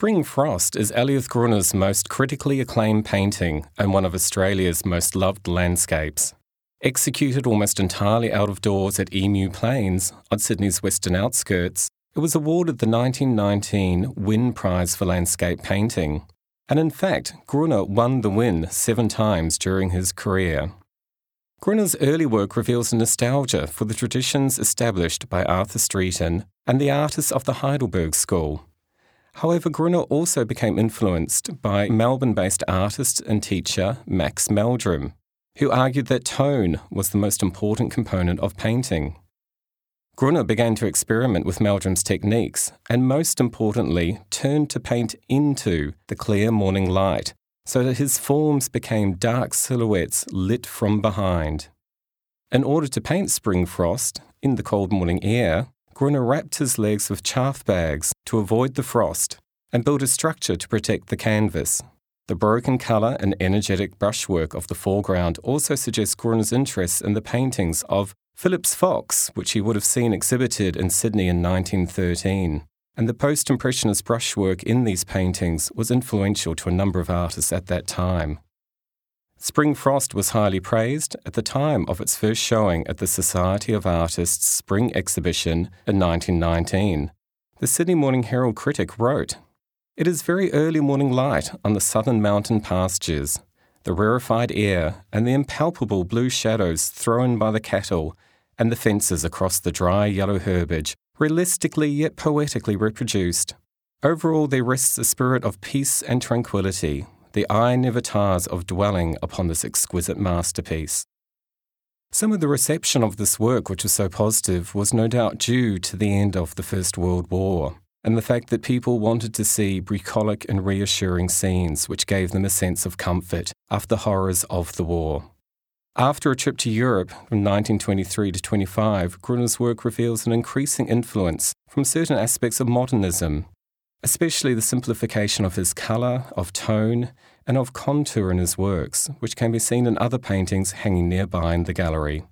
Spring Frost is Elioth Gruner's most critically acclaimed painting and one of Australia's most loved landscapes. Executed almost entirely out of doors at Emu Plains on Sydney's western outskirts, it was awarded the 1919 Wynne Prize for Landscape Painting. And in fact, Gruner won the Wynne seven times during his career. Gruner's early work reveals a nostalgia for the traditions established by Arthur Streeton and the artists of the Heidelberg School. However, Gruner also became influenced by Melbourne based artist and teacher Max Meldrum, who argued that tone was the most important component of painting. Gruner began to experiment with Meldrum's techniques and, most importantly, turned to paint into the clear morning light so that his forms became dark silhouettes lit from behind. In order to paint spring frost in the cold morning air, Gruner wrapped his legs with chaff bags to avoid the frost and built a structure to protect the canvas. The broken colour and energetic brushwork of the foreground also suggests Gruner's interest in the paintings of Phillips Fox, which he would have seen exhibited in Sydney in 1913. And the post Impressionist brushwork in these paintings was influential to a number of artists at that time. Spring Frost was highly praised at the time of its first showing at the Society of Artists Spring Exhibition in 1919. The Sydney Morning Herald critic wrote, It is very early morning light on the southern mountain pastures. The rarefied air and the impalpable blue shadows thrown by the cattle and the fences across the dry yellow herbage, realistically yet poetically reproduced. Overall, there rests a spirit of peace and tranquility, the eye never tires of dwelling upon this exquisite masterpiece. Some of the reception of this work, which was so positive, was no doubt due to the end of the First World War and the fact that people wanted to see bucolic and reassuring scenes which gave them a sense of comfort after the horrors of the war. After a trip to Europe from 1923 to 25, Gruner's work reveals an increasing influence from certain aspects of modernism, especially the simplification of his colour, of tone, and of contour in his works, which can be seen in other paintings hanging nearby in the gallery.